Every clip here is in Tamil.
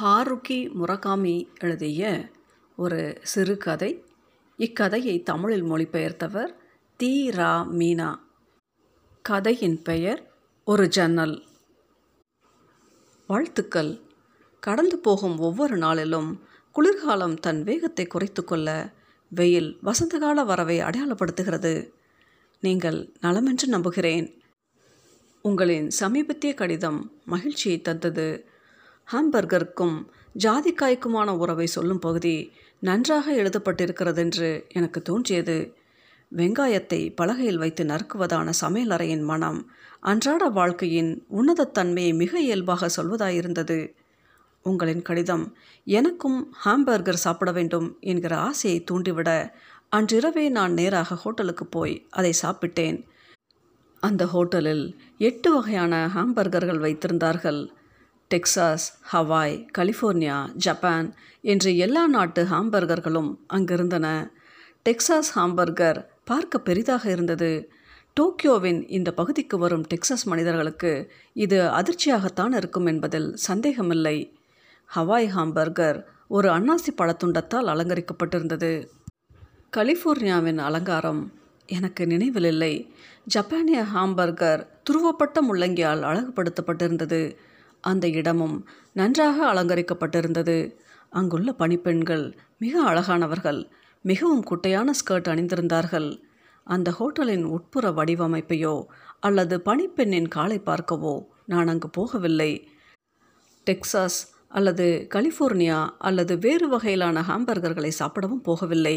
ஹாருகி முரகாமி எழுதிய ஒரு சிறுகதை இக்கதையை தமிழில் மொழிபெயர்த்தவர் தி. ரா. மீனா. கதையின் பெயர் ஒரு ஜன்னல் வாழ்த்துக்கள். கடந்து போகும் ஒவ்வொரு நாளிலும் குளிர்காலம் தன் வேகத்தை குறைத்து கொள்ள வெயில் வசந்தகால வரவை அடையாளப்படுத்துகிறது. நீங்கள் நலமென்று நம்புகிறேன். உங்களின் சமீபத்திய கடிதம் மகிழ்ச்சியை தந்தது. ஹாம்பர்கருக்கும் ஜாதிக்காய்க்குமான உறவை சொல்லும் பகுதி நன்றாக எழுதப்பட்டிருக்கிறதென்று எனக்கு தோன்றியது. வெங்காயத்தை பலகையில் வைத்து நறுக்குவதான சமையலறையின் மனம் அன்றாட வாழ்க்கையின் உன்னதத்தன்மையை மிக இயல்பாக சொல்வதாயிருந்தது. உங்களின் கடிதம் எனக்கும் ஹாம்பர்கர் சாப்பிட வேண்டும் என்கிற ஆசையை தூண்டிவிட அன்றிரவே நான் நேராக ஹோட்டலுக்கு போய் அதை சாப்பிட்டேன். அந்த ஹோட்டலில் எட்டு வகையான ஹாம்பர்கர்கள் வைத்திருந்தார்கள். டெக்சாஸ் ஹவாய் கலிஃபோர்னியா ஜப்பான் என்று எல்லா நாட்டு ஹாம்பர்கர்களும் அங்கிருந்தன. டெக்சாஸ் ஹாம்பர்கர் பார்க்க பெரிதாக இருந்தது. டோக்கியோவின் இந்த பகுதிக்கு வரும் டெக்சாஸ் மனிதர்களுக்கு இது அதிர்ச்சியாகத்தான் இருக்கும் என்பதில் சந்தேகமில்லை. ஹவாய் ஹாம்பர்கர் ஒரு அன்னாசி பழத்துண்டத்தால் அலங்கரிக்கப்பட்டிருந்தது. கலிஃபோர்னியாவின் அலங்காரம் எனக்கு நினைவில் இல்லை ஜப்பானிய ஹாம்பர்கர் துருவப்பட்ட முள்ளங்கியால் அழகுபடுத்தப்பட்டிருந்தது. அந்த இடமும் நன்றாக அலங்கரிக்கப்பட்டிருந்தது. அங்குள்ள பணிப்பெண்கள் மிக அழகானவர்கள் மிகவும் குட்டையான ஸ்கர்ட் அணிந்திருந்தார்கள். அந்த ஹோட்டலின் உட்புற வடிவமைப்பையோ அல்லது பணிப்பெண்ணின் காலை பார்க்கவோ நான் அங்கு போகவில்லை. டெக்சாஸ் அல்லது கலிஃபோர்னியா அல்லது வேறு வகையிலான ஹாம்பர்கர்களை சாப்பிடவும் போகவில்லை.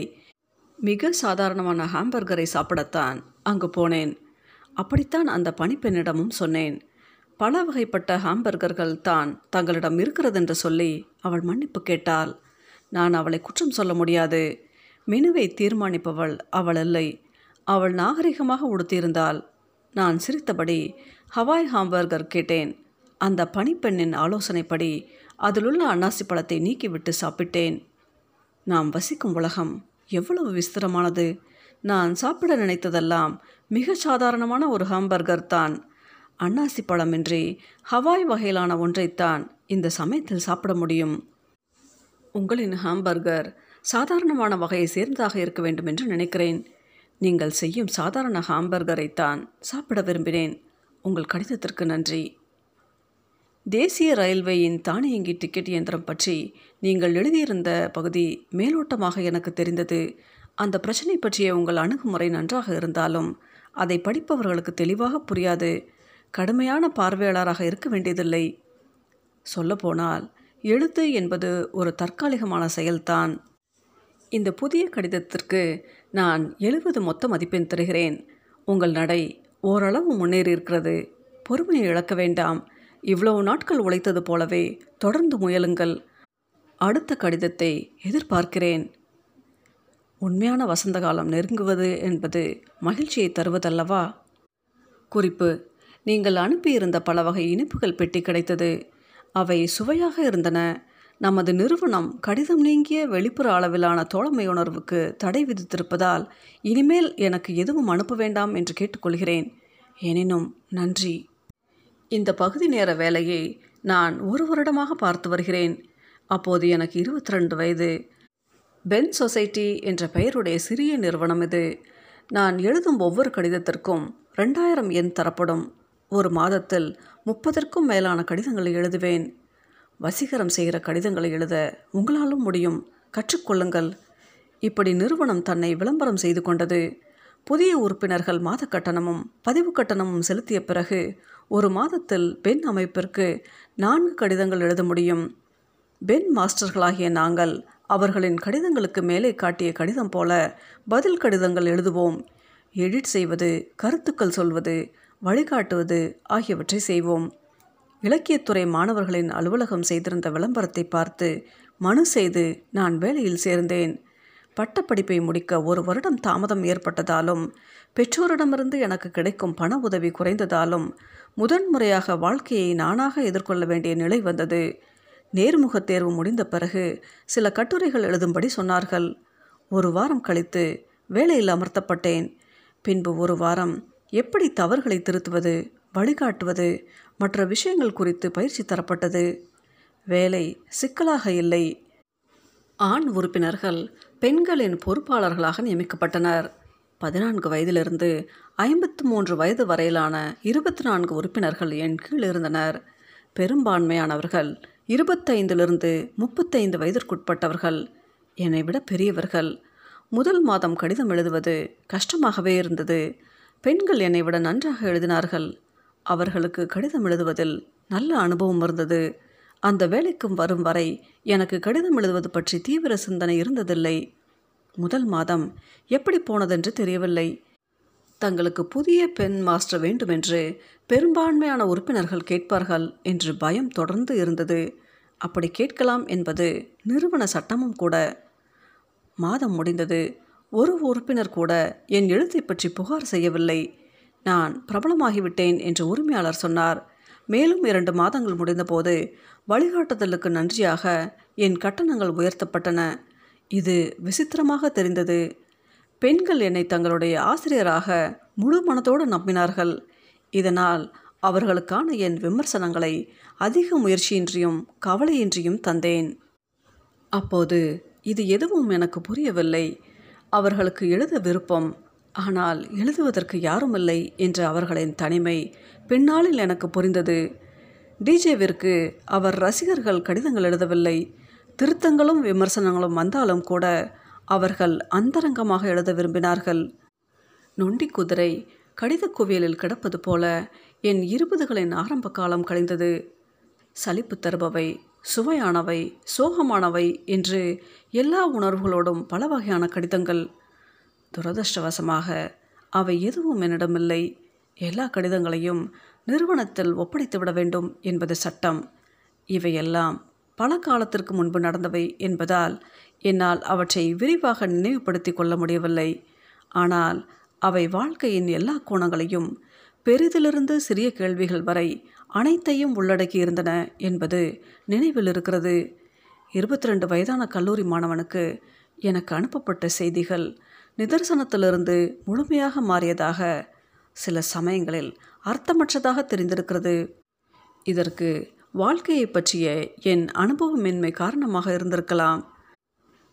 மிக சாதாரணமான ஹாம்பர்கரை சாப்பிடத்தான் அங்கு போனேன். அப்படித்தான் அந்த பணிப்பெண்ணிடமும் சொன்னேன். பல வகைப்பட்ட ஹாம்பர்கர்கள் தான் தங்களிடம் இருக்கிறதென்று சொல்லி அவள் மன்னிப்பு கேட்டாள். நான் அவளை குற்றம் சொல்ல முடியாது. மெனுவை தீர்மானிப்பவள் அவள் இல்லை. அவள் நாகரிகமாக உடுத்தியிருந்தாள். நான் சிரித்தபடி ஹவாய் ஹாம்பர்கர் கேட்டேன். அந்த பணிப்பெண்ணின் ஆலோசனைப்படி அதிலுள்ள அன்னாசி பழத்தை நீக்கிவிட்டு சாப்பிட்டேன். நாம் வசிக்கும் உலகம் எவ்வளவு விஸ்திரமானது. நான் சாப்பிட நினைத்ததெல்லாம் மிக சாதாரணமான ஒரு ஹாம்பர்கர் தான். அன்னாசி பழமின்றி ஹவாய் வகையிலான ஒன்றைத்தான் இந்த சமயத்தில் சாப்பிட முடியும். உங்களின் ஹாம்பர்கர் சாதாரணமான வகையை சேர்ந்ததாக இருக்க வேண்டும் என்று நினைக்கிறேன். நீங்கள் செய்யும் சாதாரண ஹாம்பர்கரைத்தான் சாப்பிட விரும்பினேன். உங்கள் கடிதத்திற்கு நன்றி. தேசிய ரயில்வேயின் தானியங்கி டிக்கெட் இயந்திரம் பற்றி நீங்கள் எழுதியிருந்த பகுதி மேலோட்டமாக எனக்கு தெரிந்தது. அந்த பிரச்சனை பற்றிய உங்கள் அணுகுமுறை நன்றாக இருந்தாலும் அதை படிப்பவர்களுக்கு தெளிவாக புரியாது. கடுமையான பார்வையாளராக இருக்க வேண்டியதில்லை. சொல்லப்போனால் எழுத்து என்பது ஒரு தற்காலிகமான செயல்தான். இந்த புதிய கடிதத்திற்கு நான் எழுபது மொத்த மதிப்பெண் தருகிறேன். உங்கள் நடை ஓரளவு முன்னேறி இருக்கிறது பொறுமையை இழக்க வேண்டாம். இவ்வளவு நாட்கள் உழைத்தது போலவே தொடர்ந்து முயலுங்கள். அடுத்த கடிதத்தை எதிர்பார்க்கிறேன். உண்மையான வசந்த காலம் நெருங்குவது என்பது மகிழ்ச்சியை தருவதல்லவா? குறிப்பு நீங்கள் அனுப்பியிருந்த பல வகை இனிப்புகள் பெட்டி கிடைத்தது. அவை சுவையாக இருந்தன. நமது நிறுவனம் கடிதம் நீங்கிய வெளிப்புற அளவிலான தோழமை உணர்வுக்கு தடை விதித்திருப்பதால் இனிமேல் எனக்கு எதுவும் அனுப்ப வேண்டாம் என்று கேட்டுக்கொள்கிறேன். எனினும் நன்றி. இந்த பகுதி நேர வேலையை நான் ஒரு வருடமாக பார்த்து வருகிறேன். அப்போது எனக்கு இருபத்தி ரெண்டு வயது. பென் சொசைட்டி என்ற பெயருடைய சிறிய நிறுவனம் இது. நான் எழுதும் ஒவ்வொரு கடிதத்திற்கும் ரெண்டாயிரம் எண் தரப்படும். ஒரு மாதத்தில் முப்பதற்கும் மேலான கடிதங்களை எழுதுவேன். வசீகரம் செய்கிற கடிதங்களை எழுத உங்களாலும் முடியும். கற்றுக்கொள்ளுங்கள் இப்படி நிறுவனம் தன்னை விளம்பரம் செய்து கொண்டது. புதிய உறுப்பினர்கள் மாத கட்டணமும் பதிவு கட்டணமும் செலுத்திய பிறகு ஒரு மாதத்தில் பெண் அமைப்பிற்கு நான்கு கடிதங்கள் எழுத முடியும். பெண் மாஸ்டர்களாகிய நாங்கள் அவர்களின் கடிதங்களுக்கு மேலே காட்டிய கடிதம் போல பதில் கடிதங்கள் எழுதுவோம். எடிட் செய்வது கருத்துக்கள் சொல்வது வழிகாட்டுவது ஆகியவற்றை செய்வோம். இலக்கியத்துறை மாணவர்களின் அலுவலகம் செய்திருந்த விளம்பரத்தை பார்த்து மனு செய்து நான் வேலையில் சேர்ந்தேன். பட்டப்படிப்பை முடிக்க ஒரு வருடம் தாமதம் ஏற்பட்டதாலும் பெற்றோரிடமிருந்து எனக்கு கிடைக்கும் பண உதவி குறைந்ததாலும் முதன்முறையாக வாழ்க்கையை நானாக எதிர்கொள்ள வேண்டிய நிலை வந்தது. நேர்முகத் தேர்வு முடிந்த பிறகு சில கட்டுரைகள் எழுதும்படி சொன்னார்கள். ஒரு வாரம் கழித்து வேலையில் அமர்த்தப்பட்டேன். பின்பு ஒரு வாரம் எப்படி தவறுகளை திருத்துவது வழிகாட்டுவது மற்ற விஷயங்கள் குறித்து பயிற்சி தரப்பட்டது. வேலை சிக்கலாக இல்லை. ஆண் உறுப்பினர்கள் பெண்களின் பொறுப்பாளர்களாக நியமிக்கப்பட்டனர். பதினான்கு வயதிலிருந்து ஐம்பத்து மூன்று வயது வரையிலான இருபத்தி நான்கு உறுப்பினர்கள் என் கீழ் இருந்தனர். பெரும்பான்மையானவர்கள் இருபத்தைந்திலிருந்து முப்பத்தைந்து வயதிற்குட்பட்டவர்கள். என்னை விட பெரியவர்கள். முதல் மாதம் கடிதம் எழுதுவது கஷ்டமாகவே இருந்தது. பெண்கள் என்னை விட நன்றாக எழுதினார்கள். அவர்களுக்கு கடிதம் எழுதுவதில் நல்ல அனுபவம் இருந்தது. அந்த வேலைக்கும் வரும் வரை எனக்கு கடிதம் எழுதுவது பற்றி தீவிர சிந்தனை இருந்ததில்லை. முதல் மாதம் எப்படி போனதென்று தெரியவில்லை. தங்களுக்கு புதிய பெண் மாஸ்டர் வேண்டுமென்று பெரும்பான்மையான உறுப்பினர்கள் கேட்பார்கள் என்று பயம் தொடர்ந்து இருந்தது. அப்படி கேட்கலாம் என்பது நிறுவன சட்டமும் கூட. மாதம் முடிந்தது. ஒரு உறுப்பினர் கூட என் எழுத்தை பற்றி புகார் செய்யவில்லை. நான் பிரபலமாகிவிட்டேன் என்று உரிமையாளர் சொன்னார். மேலும் இரண்டு மாதங்கள் முடிந்தபோது வழிகாட்டுதலுக்கு நன்றியாக என் கட்டணங்கள் உயர்த்தப்பட்டன. இது விசித்திரமாக தெரிந்தது. பெண்கள் என்னை தங்களுடைய ஆசிரியராக முழு மனதோடு நம்பினார்கள். இதனால் அவர்களுக்கான என் விமர்சனங்களை அதிக முயற்சியின்றியும் கவலையின்றியும் தந்தேன். அப்போது இது எதுவும் எனக்கு புரியவில்லை. அவர்களுக்கு எழுத விருப்பம். ஆனால் எழுதுவதற்கு யாருமில்லை என்ற அவர்களின் தனிமை பின்னாளில் எனக்கு புரிந்தது. டிஜேவிற்கு அவர் ரசிகர்கள் கடிதங்கள் எழுதவில்லை. திருத்தங்களும் விமர்சனங்களும் வந்தாலும் கூட அவர்கள் அந்தரங்கமாக எழுத விரும்பினார்கள். நொண்டி குதிரை கடித குவியலில் கிடப்பது போல என் இருபதுகளின் ஆரம்ப காலம் கழிந்தது. சலிப்பு தருபவை சுவையானவை சோகமானவை என்று எல்லா உணர்வுகளோடும் பல வகையான கடிதங்கள். துரதிருஷ்டவசமாக அவை எதுவும் என்னிடமில்லை. எல்லா கடிதங்களையும் நிறுவனத்தில் ஒப்படைத்து விட வேண்டும் என்பது சட்டம். இவையெல்லாம் பல காலத்திற்கு முன்பு நடந்தவை என்பதால் என்னால் அவற்றை விரிவாக நினைவுபடுத்தி கொள்ள முடியவில்லை. ஆனால் அவை வாழ்க்கையின் எல்லா கோணங்களையும் பெரிதிலிருந்து சிறிய கேள்விகள் வரை அனைத்தையும் உள்ளடக்கி இருந்தன என்பது நினைவில் இருக்கிறது. இருபத்தி ரெண்டு வயதான கல்லூரி மாணவனுக்கு எனக்கு அனுப்பப்பட்ட செய்திகள் நிதர்சனத்திலிருந்து முழுமையாக மாறியதாக சில சமயங்களில் அர்த்தமற்றதாக தெரிந்திருக்கிறது. இதற்கு வாழ்க்கையை பற்றிய என் அனுபவமின்மை காரணமாக இருந்திருக்கலாம்.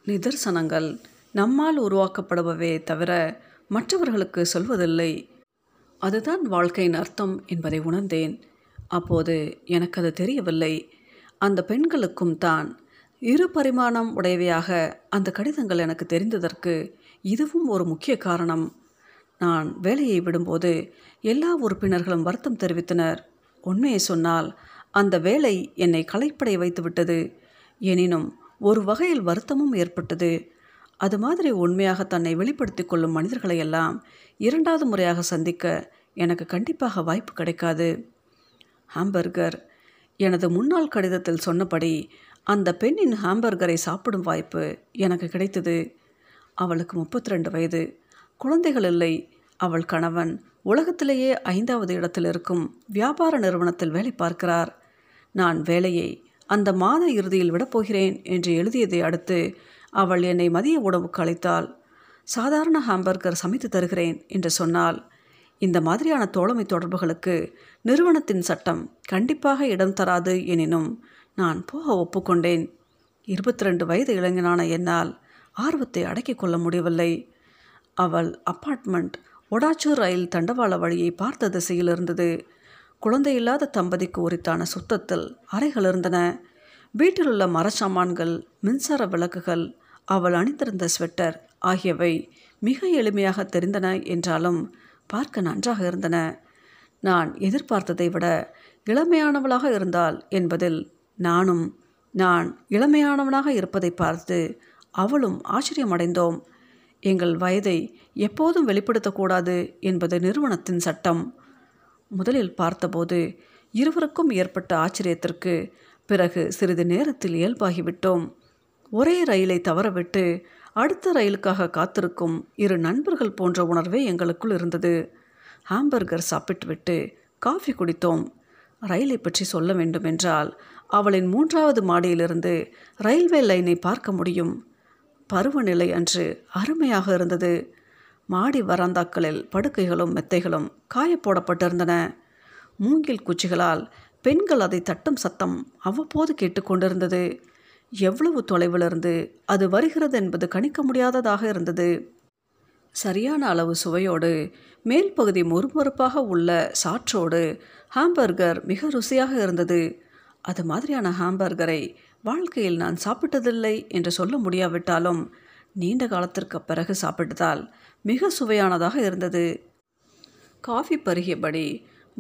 நிதர்சனங்கள் நம்மால் உருவாக்கப்படுபவே தவிர மற்றவர்களுக்கு சொல்வதில்லை. அதுதான் வாழ்க்கையின் அர்த்தம் என்பதை உணர்ந்தேன். அப்போது எனக்கு அது தெரியவில்லை. அந்த பெண்களுக்கும் தான். இரு பரிமாணம் உடையவையாக அந்த கடிதங்கள் எனக்கு தெரிந்ததற்கு இதுவும் ஒரு முக்கிய காரணம். நான் வேலையை விடும்போது எல்லா உறுப்பினர்களும் வருத்தம் தெரிவித்தனர். உண்மையை சொன்னால் அந்த வேலை என்னை களைப்படைய வைத்துவிட்டது. எனினும் ஒரு வகையில் வருத்தமும் ஏற்பட்டது. அது மாதிரி உண்மையாக தன்னை வெளிப்படுத்தி கொள்ளும் மனிதர்களையெல்லாம் இரண்டாவது முறையாக சந்திக்க எனக்கு கண்டிப்பாக வாய்ப்பு கிடைக்காது. ஹாம்பர்கர் எனது முன்னாள் கடிதத்தில் சொன்னபடி அந்த பெண்ணின் ஹாம்பர்கரை சாப்பிடும் வாய்ப்பு எனக்கு கிடைத்தது. அவளுக்கு முப்பத்தி ரெண்டு வயது. குழந்தைகள் இல்லை. அவள் கணவன் உலகத்திலேயே ஐந்தாவது இடத்தில் இருக்கும் வியாபார நிறுவனத்தில் வேலை பார்க்கிறார். நான் வேலையை அந்த மாத இறுதியில் விடப்போகிறேன் என்று எழுதியதை அடுத்து அவள் என்னை மதிய உணவுக்கு அழைத்தாள். சாதாரண ஹாம்பர்கர் சமைத்து தருகிறேன் என்று சொன்னால் இந்த மாதிரியான தோழமை தொடர்புகளுக்கு நிறுவனத்தின் சட்டம் கண்டிப்பாக இடம் தராது எனினும் நான் போக ஒப்புக்கொண்டேன். இருபத்தி ரெண்டு வயது இளைஞனான என்னால் ஆர்வத்தை அடக்கிக் கொள்ள முடியவில்லை. அவள் அப்பார்ட்மெண்ட் ஒடாச்சூர் ரயில் தண்டவாள வழியை பார்த்த திசையில் இருந்தது. குழந்தையில்லாத தம்பதிக்கு உரித்தான சுத்தத்தில் அறைகள் இருந்தன. வீட்டில் உள்ள மரச்சாமான்கள் மின்சார விளக்குகள் அவள் அணிந்திருந்த ஸ்வெட்டர் ஆகியவை மிக எளிமையாக தெரிந்தன என்றாலும் பார்க்க நன்றாக இருந்தன. நான் எதிர்பார்த்ததை விட இளமையானவளாக இருந்தாள் என்பதில் நானும் நான் இளமையானவனாக இருப்பதை பார்த்து அவளும் ஆச்சரியமடைந்தோம். எங்கள் வயதை எப்போதும் வெளிப்படுத்தக்கூடாது என்பது நிறுவனத்தின் சட்டம். முதலில் பார்த்தபோது இருவருக்கும் ஏற்பட்ட ஆச்சரியத்திற்கு பிறகு சிறிது நேரத்தில் இயல்பாகிவிட்டோம். ஒரே ரயிலை தவறவிட்டு அடுத்த ரயிலுக்காக காத்திருக்கும் இரு நண்பர்கள் போன்ற உணர்வே எங்களுக்குள் இருந்தது. ஹாம்பர்கர் சாப்பிட்டுவிட்டு காஃபி குடித்தோம். ரயிலை பற்றி சொல்ல வேண்டுமென்றால் அவளின் மூன்றாவது மாடியிலிருந்து ரயில்வே லைனை பார்க்க முடியும். பருவநிலை அன்று அருமையாக இருந்தது. மாடி வராந்தாக்களில் படுக்கைகளும் மெத்தைகளும் காயப்போடப்பட்டிருந்தன மூங்கில் குச்சிகளால் பெண்கள் அதை தட்டும் சத்தம் அவ்வப்போது கேட்டுக்கொண்டிருந்தது. எவ்வளவு தொலைவிலிருந்து அது வருகிறது என்பது கணிக்க முடியாததாக இருந்தது. சரியான அளவு சுவையோடு மேல் பகுதி மொறுமொறுப்பாக உள்ள சாற்றோடு ஹாம்பர்கர் மிக ருசியாக இருந்தது. அது மாதிரியான ஹாம்பர்கரை வாழ்க்கையில் நான் சாப்பிட்டதில்லை என்று சொல்ல முடியாவிட்டாலும் நீண்ட காலத்திற்கு பிறகு சாப்பிட்டதால் மிக சுவையானதாக இருந்தது. காஃபி பருகியபடி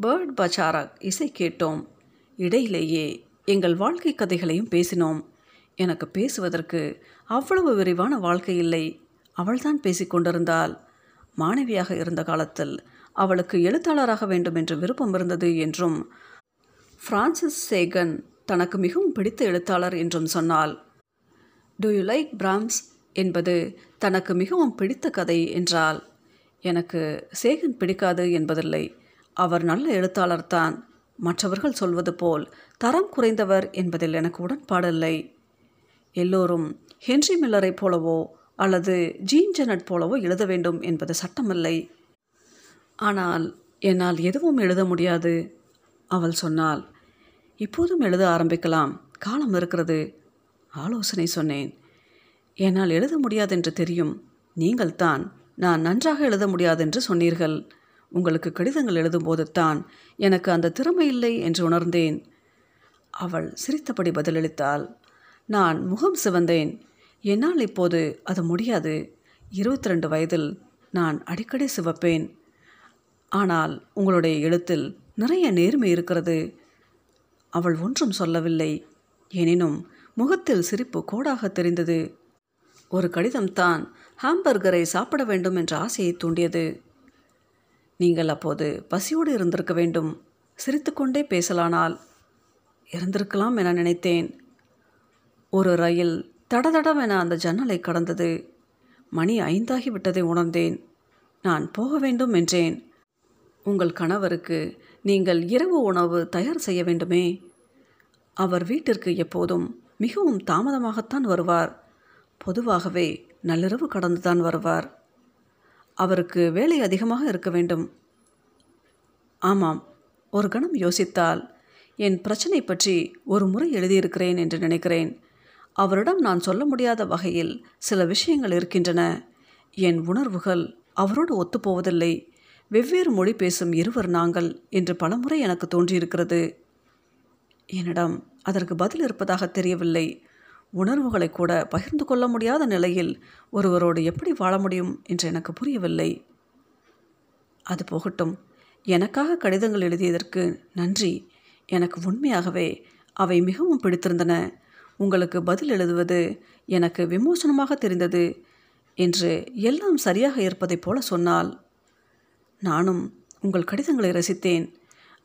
பேர்ட் பச்சாரக் இசை கேட்டோம். இடையிலேயே எங்கள் வாழ்க்கை கதைகளையும் பேசினோம். எனக்கு பேசுவதற்கு அவ்வளவு விரிவான வாழ்க்கை இல்லை. அவள்தான் பேசிக்கொண்டிருந்தாள் மாணவியாக இருந்த காலத்தில் அவளுக்கு எழுத்தாளராக வேண்டும் என்று விருப்பம் இருந்தது என்றும் பிரான்சிஸ் சேகன் தனக்கு மிகவும் பிடித்த எழுத்தாளர் என்றும் சொன்னாள். டு யூ லைக் பிராம்ஸ் என்பது தனக்கு மிகவும் பிடித்த கதை என்றால் எனக்கு சேகன் பிடிக்காது என்பதில்லை. அவர் நல்ல எழுத்தாளர்தான். மற்றவர்கள் சொல்வது போல் தரம் குறைந்தவர் என்பதில் எனக்கு உடன்பாடில்லை. எல்லோரும் ஹென்றி மில்லரைப் போலவோ அல்லது ஜீன் ஜெனட் போலவோ எழுத வேண்டும் என்பது சட்டமில்லை. ஆனால் என்னால் எதுவும் எழுத முடியாது அவள் சொன்னாள். இப்போதும் எழுத ஆரம்பிக்கலாம் காலம் இருக்கிறது ஆலோசனை சொன்னேன். என்னால் எழுத முடியாதென்று தெரியும் நீங்கள்தான் நான் நன்றாக எழுத முடியாதென்று சொன்னீர்கள். உங்களுக்கு கடிதங்கள் எழுதும்போது தான் எனக்கு அந்த திறமை இல்லை என்று உணர்ந்தேன். அவள் சிரித்தபடி பதிலளித்தாள். நான் முகம் சிவந்தேன். என்னால் இப்போது அது முடியாது. இருபத்தி ரெண்டு வயதில் நான் அடிக்கடி சிவப்பேன். ஆனால் உங்களுடைய எழுத்தில் நிறைய நேர்மை இருக்கிறது. அவள் ஒன்றும் சொல்லவில்லை. எனினும் முகத்தில் சிரிப்பு கோடாக தெரிந்தது. ஒரு கடிதம்தான் ஹாம்பர்கரை சாப்பிட வேண்டும் என்ற ஆசையை தூண்டியது. நீங்கள் அப்போது பசியோடு இருந்திருக்க வேண்டும். சிரித்துக்கொண்டே பேசலானால் இருந்திருக்கலாம் என நினைத்தேன். ஒரு ரயில் தடதடவென அந்த ஜன்னலை கடந்தது. மணி ஐந்தாகி விட்டதை உணர்ந்தேன். நான் போக வேண்டும் என்றேன். உங்கள் கணவருக்கு நீங்கள் இரவு உணவு தயார் செய்ய வேண்டுமே. அவர் வீட்டிற்கு எப்போதும் மிகவும் தாமதமாகத்தான் வருவார். பொதுவாகவே நள்ளிரவு கடந்துதான் வருவார். அவருக்கு வேலை அதிகமாக இருக்க வேண்டும். ஆமாம் ஒரு கணம் யோசித்தால் என் பிரச்சனை பற்றி ஒரு முறை எழுதியிருக்கிறேன் என்று நினைக்கிறேன். அவரிடம் நான் சொல்ல முடியாத வகையில் சில விஷயங்கள் இருக்கின்றன. என் உணர்வுகள் அவரோடு ஒத்துப்போவதில்லை. வெவ்வேறு மொழி பேசும் இருவர் நாங்கள் என்று பலமுறை எனக்கு தோன்றியிருக்கிறது. என்னிடம் அதற்கு பதில் இருப்பதாக தெரியவில்லை. உணர்வுகளை கூட பகிர்ந்து கொள்ள முடியாத நிலையில் ஒருவரோடு எப்படி வாழ முடியும் என்று எனக்கு புரியவில்லை. அது போகட்டும். எனக்காக கடிதங்கள் எழுதியதற்கு நன்றி. எனக்கு உண்மையாகவே அவை மிகவும் பிடித்திருந்தன. உங்களுக்கு பதில் எழுதுவது எனக்கு விமோசனமாக தெரிந்தது என்று எல்லாம் சரியாக இருப்பதைப் போல சொன்னாள். நானும் உங்கள் கடிதங்களை ரசித்தேன்.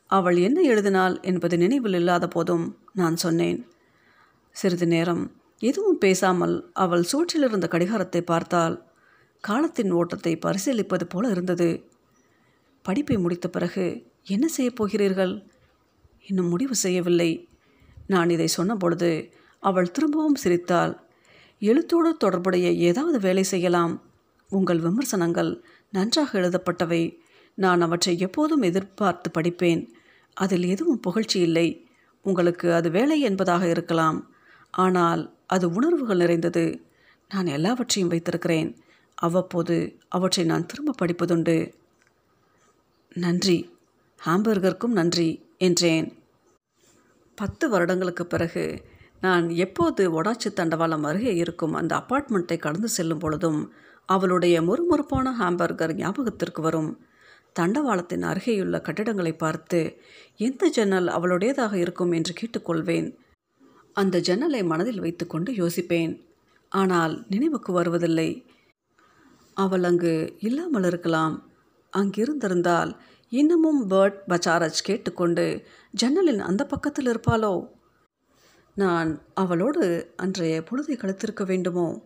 அவள் என்ன எழுதினாள் என்பது நினைவில் இல்லாத போதும் நான் சொன்னேன். சிறிது நேரம் எதுவும் பேசாமல் அவள் சூற்றிலிருந்த கடிகாரத்தை பார்த்தால் காலத்தின் ஓட்டத்தை பரிசீலிப்பது போல இருந்தது. படிப்பை முடித்த பிறகு என்ன செய்யப் போகிறீர்கள்? இன்னும் முடிவு செய்யவில்லை. நான் இதை சொன்னபொழுது அவள் திரும்பவும் சிரித்தாள். எழுத்தோடு தொடர்புடைய ஏதாவது வேலை செய்யலாம். உங்கள் விமர்சனங்கள் நன்றாக எழுதப்பட்டவை. நான் அவற்றை எப்போதும் எதிர்பார்த்து படிப்பேன். அதில் எதுவும் புகழ்ச்சி இல்லை. உங்களுக்கு அது வேலை என்பதாக இருக்கலாம். ஆனால் அது உணர்வுகள் நிறைந்தது. நான் எல்லாவற்றையும் வைத்திருக்கிறேன். அவ்வப்போது அவற்றை நான் திரும்ப படிப்பதுண்டு. நன்றி. ஹாம்பர்கருக்கும் நன்றி என்றேன். பத்து வருடங்களுக்கு பிறகு நான் எப்போது ஒடாச்சி தண்டவாளம் அருகே இருக்கும் அந்த அப்பார்ட்மெண்ட்டை கடந்து செல்லும் பொழுதும் அவளுடைய முறுமுறுப்பான ஹாம்பர்கர் ஞாபகத்திற்கு வரும். தண்டவாளத்தின் அருகேயுள்ள கட்டிடங்களை பார்த்து எந்த ஜன்னல் அவளுடையதாக இருக்கும்? என்று கேட்டுக்கொள்வேன். அந்த ஜன்னலை மனதில் வைத்துக்கொண்டு யோசிப்பேன். ஆனால் நினைவுக்கு வருவதில்லை. அவள் அங்கு இல்லாமல் இருக்கலாம். அங்கிருந்திருந்தால் இன்னமும் பேர்ட் பச்சாரஜ் கேட்டுக்கொண்டு ஜன்னலின் அந்த பக்கத்தில் இருப்பாளோ? நான் அவளோடு அன்றைய பொழுதை கழித்திருக்க வேண்டுமோ?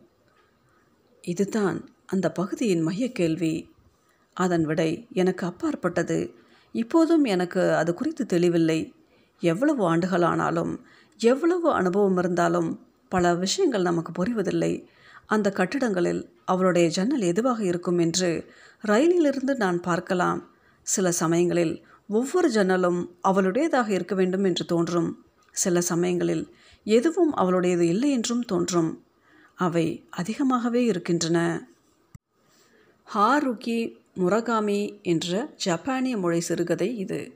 இதுதான் அந்த பகுதியின் மைய கேள்வி. அதன் விடை எனக்கு அப்பாற்பட்டது. இப்போதும் எனக்கு அது குறித்து தெளிவில்லை. எவ்வளவு ஆண்டுகள் ஆனாலும் எவ்வளவு அனுபவம் இருந்தாலும் பல விஷயங்கள் நமக்கு புரிவதில்லை. அந்த கட்டிடங்களில் அவளுடைய ஜன்னல் எதுவாக இருக்கும் என்று ரயிலிலிருந்து நான் பார்க்கலாம். சில சமயங்களில் ஒவ்வொரு ஜன்னலும் அவளுடையதாக இருக்க வேண்டும் என்று தோன்றும். சில சமயங்களில் எதுவும் அவளுடையது இல்லை என்றும் தோன்றும். அவை அதிகமாகவே இருக்கின்றன. ஹாருகி முரகாமி என்ற ஜப்பானிய மொழி சிறுகதை இது.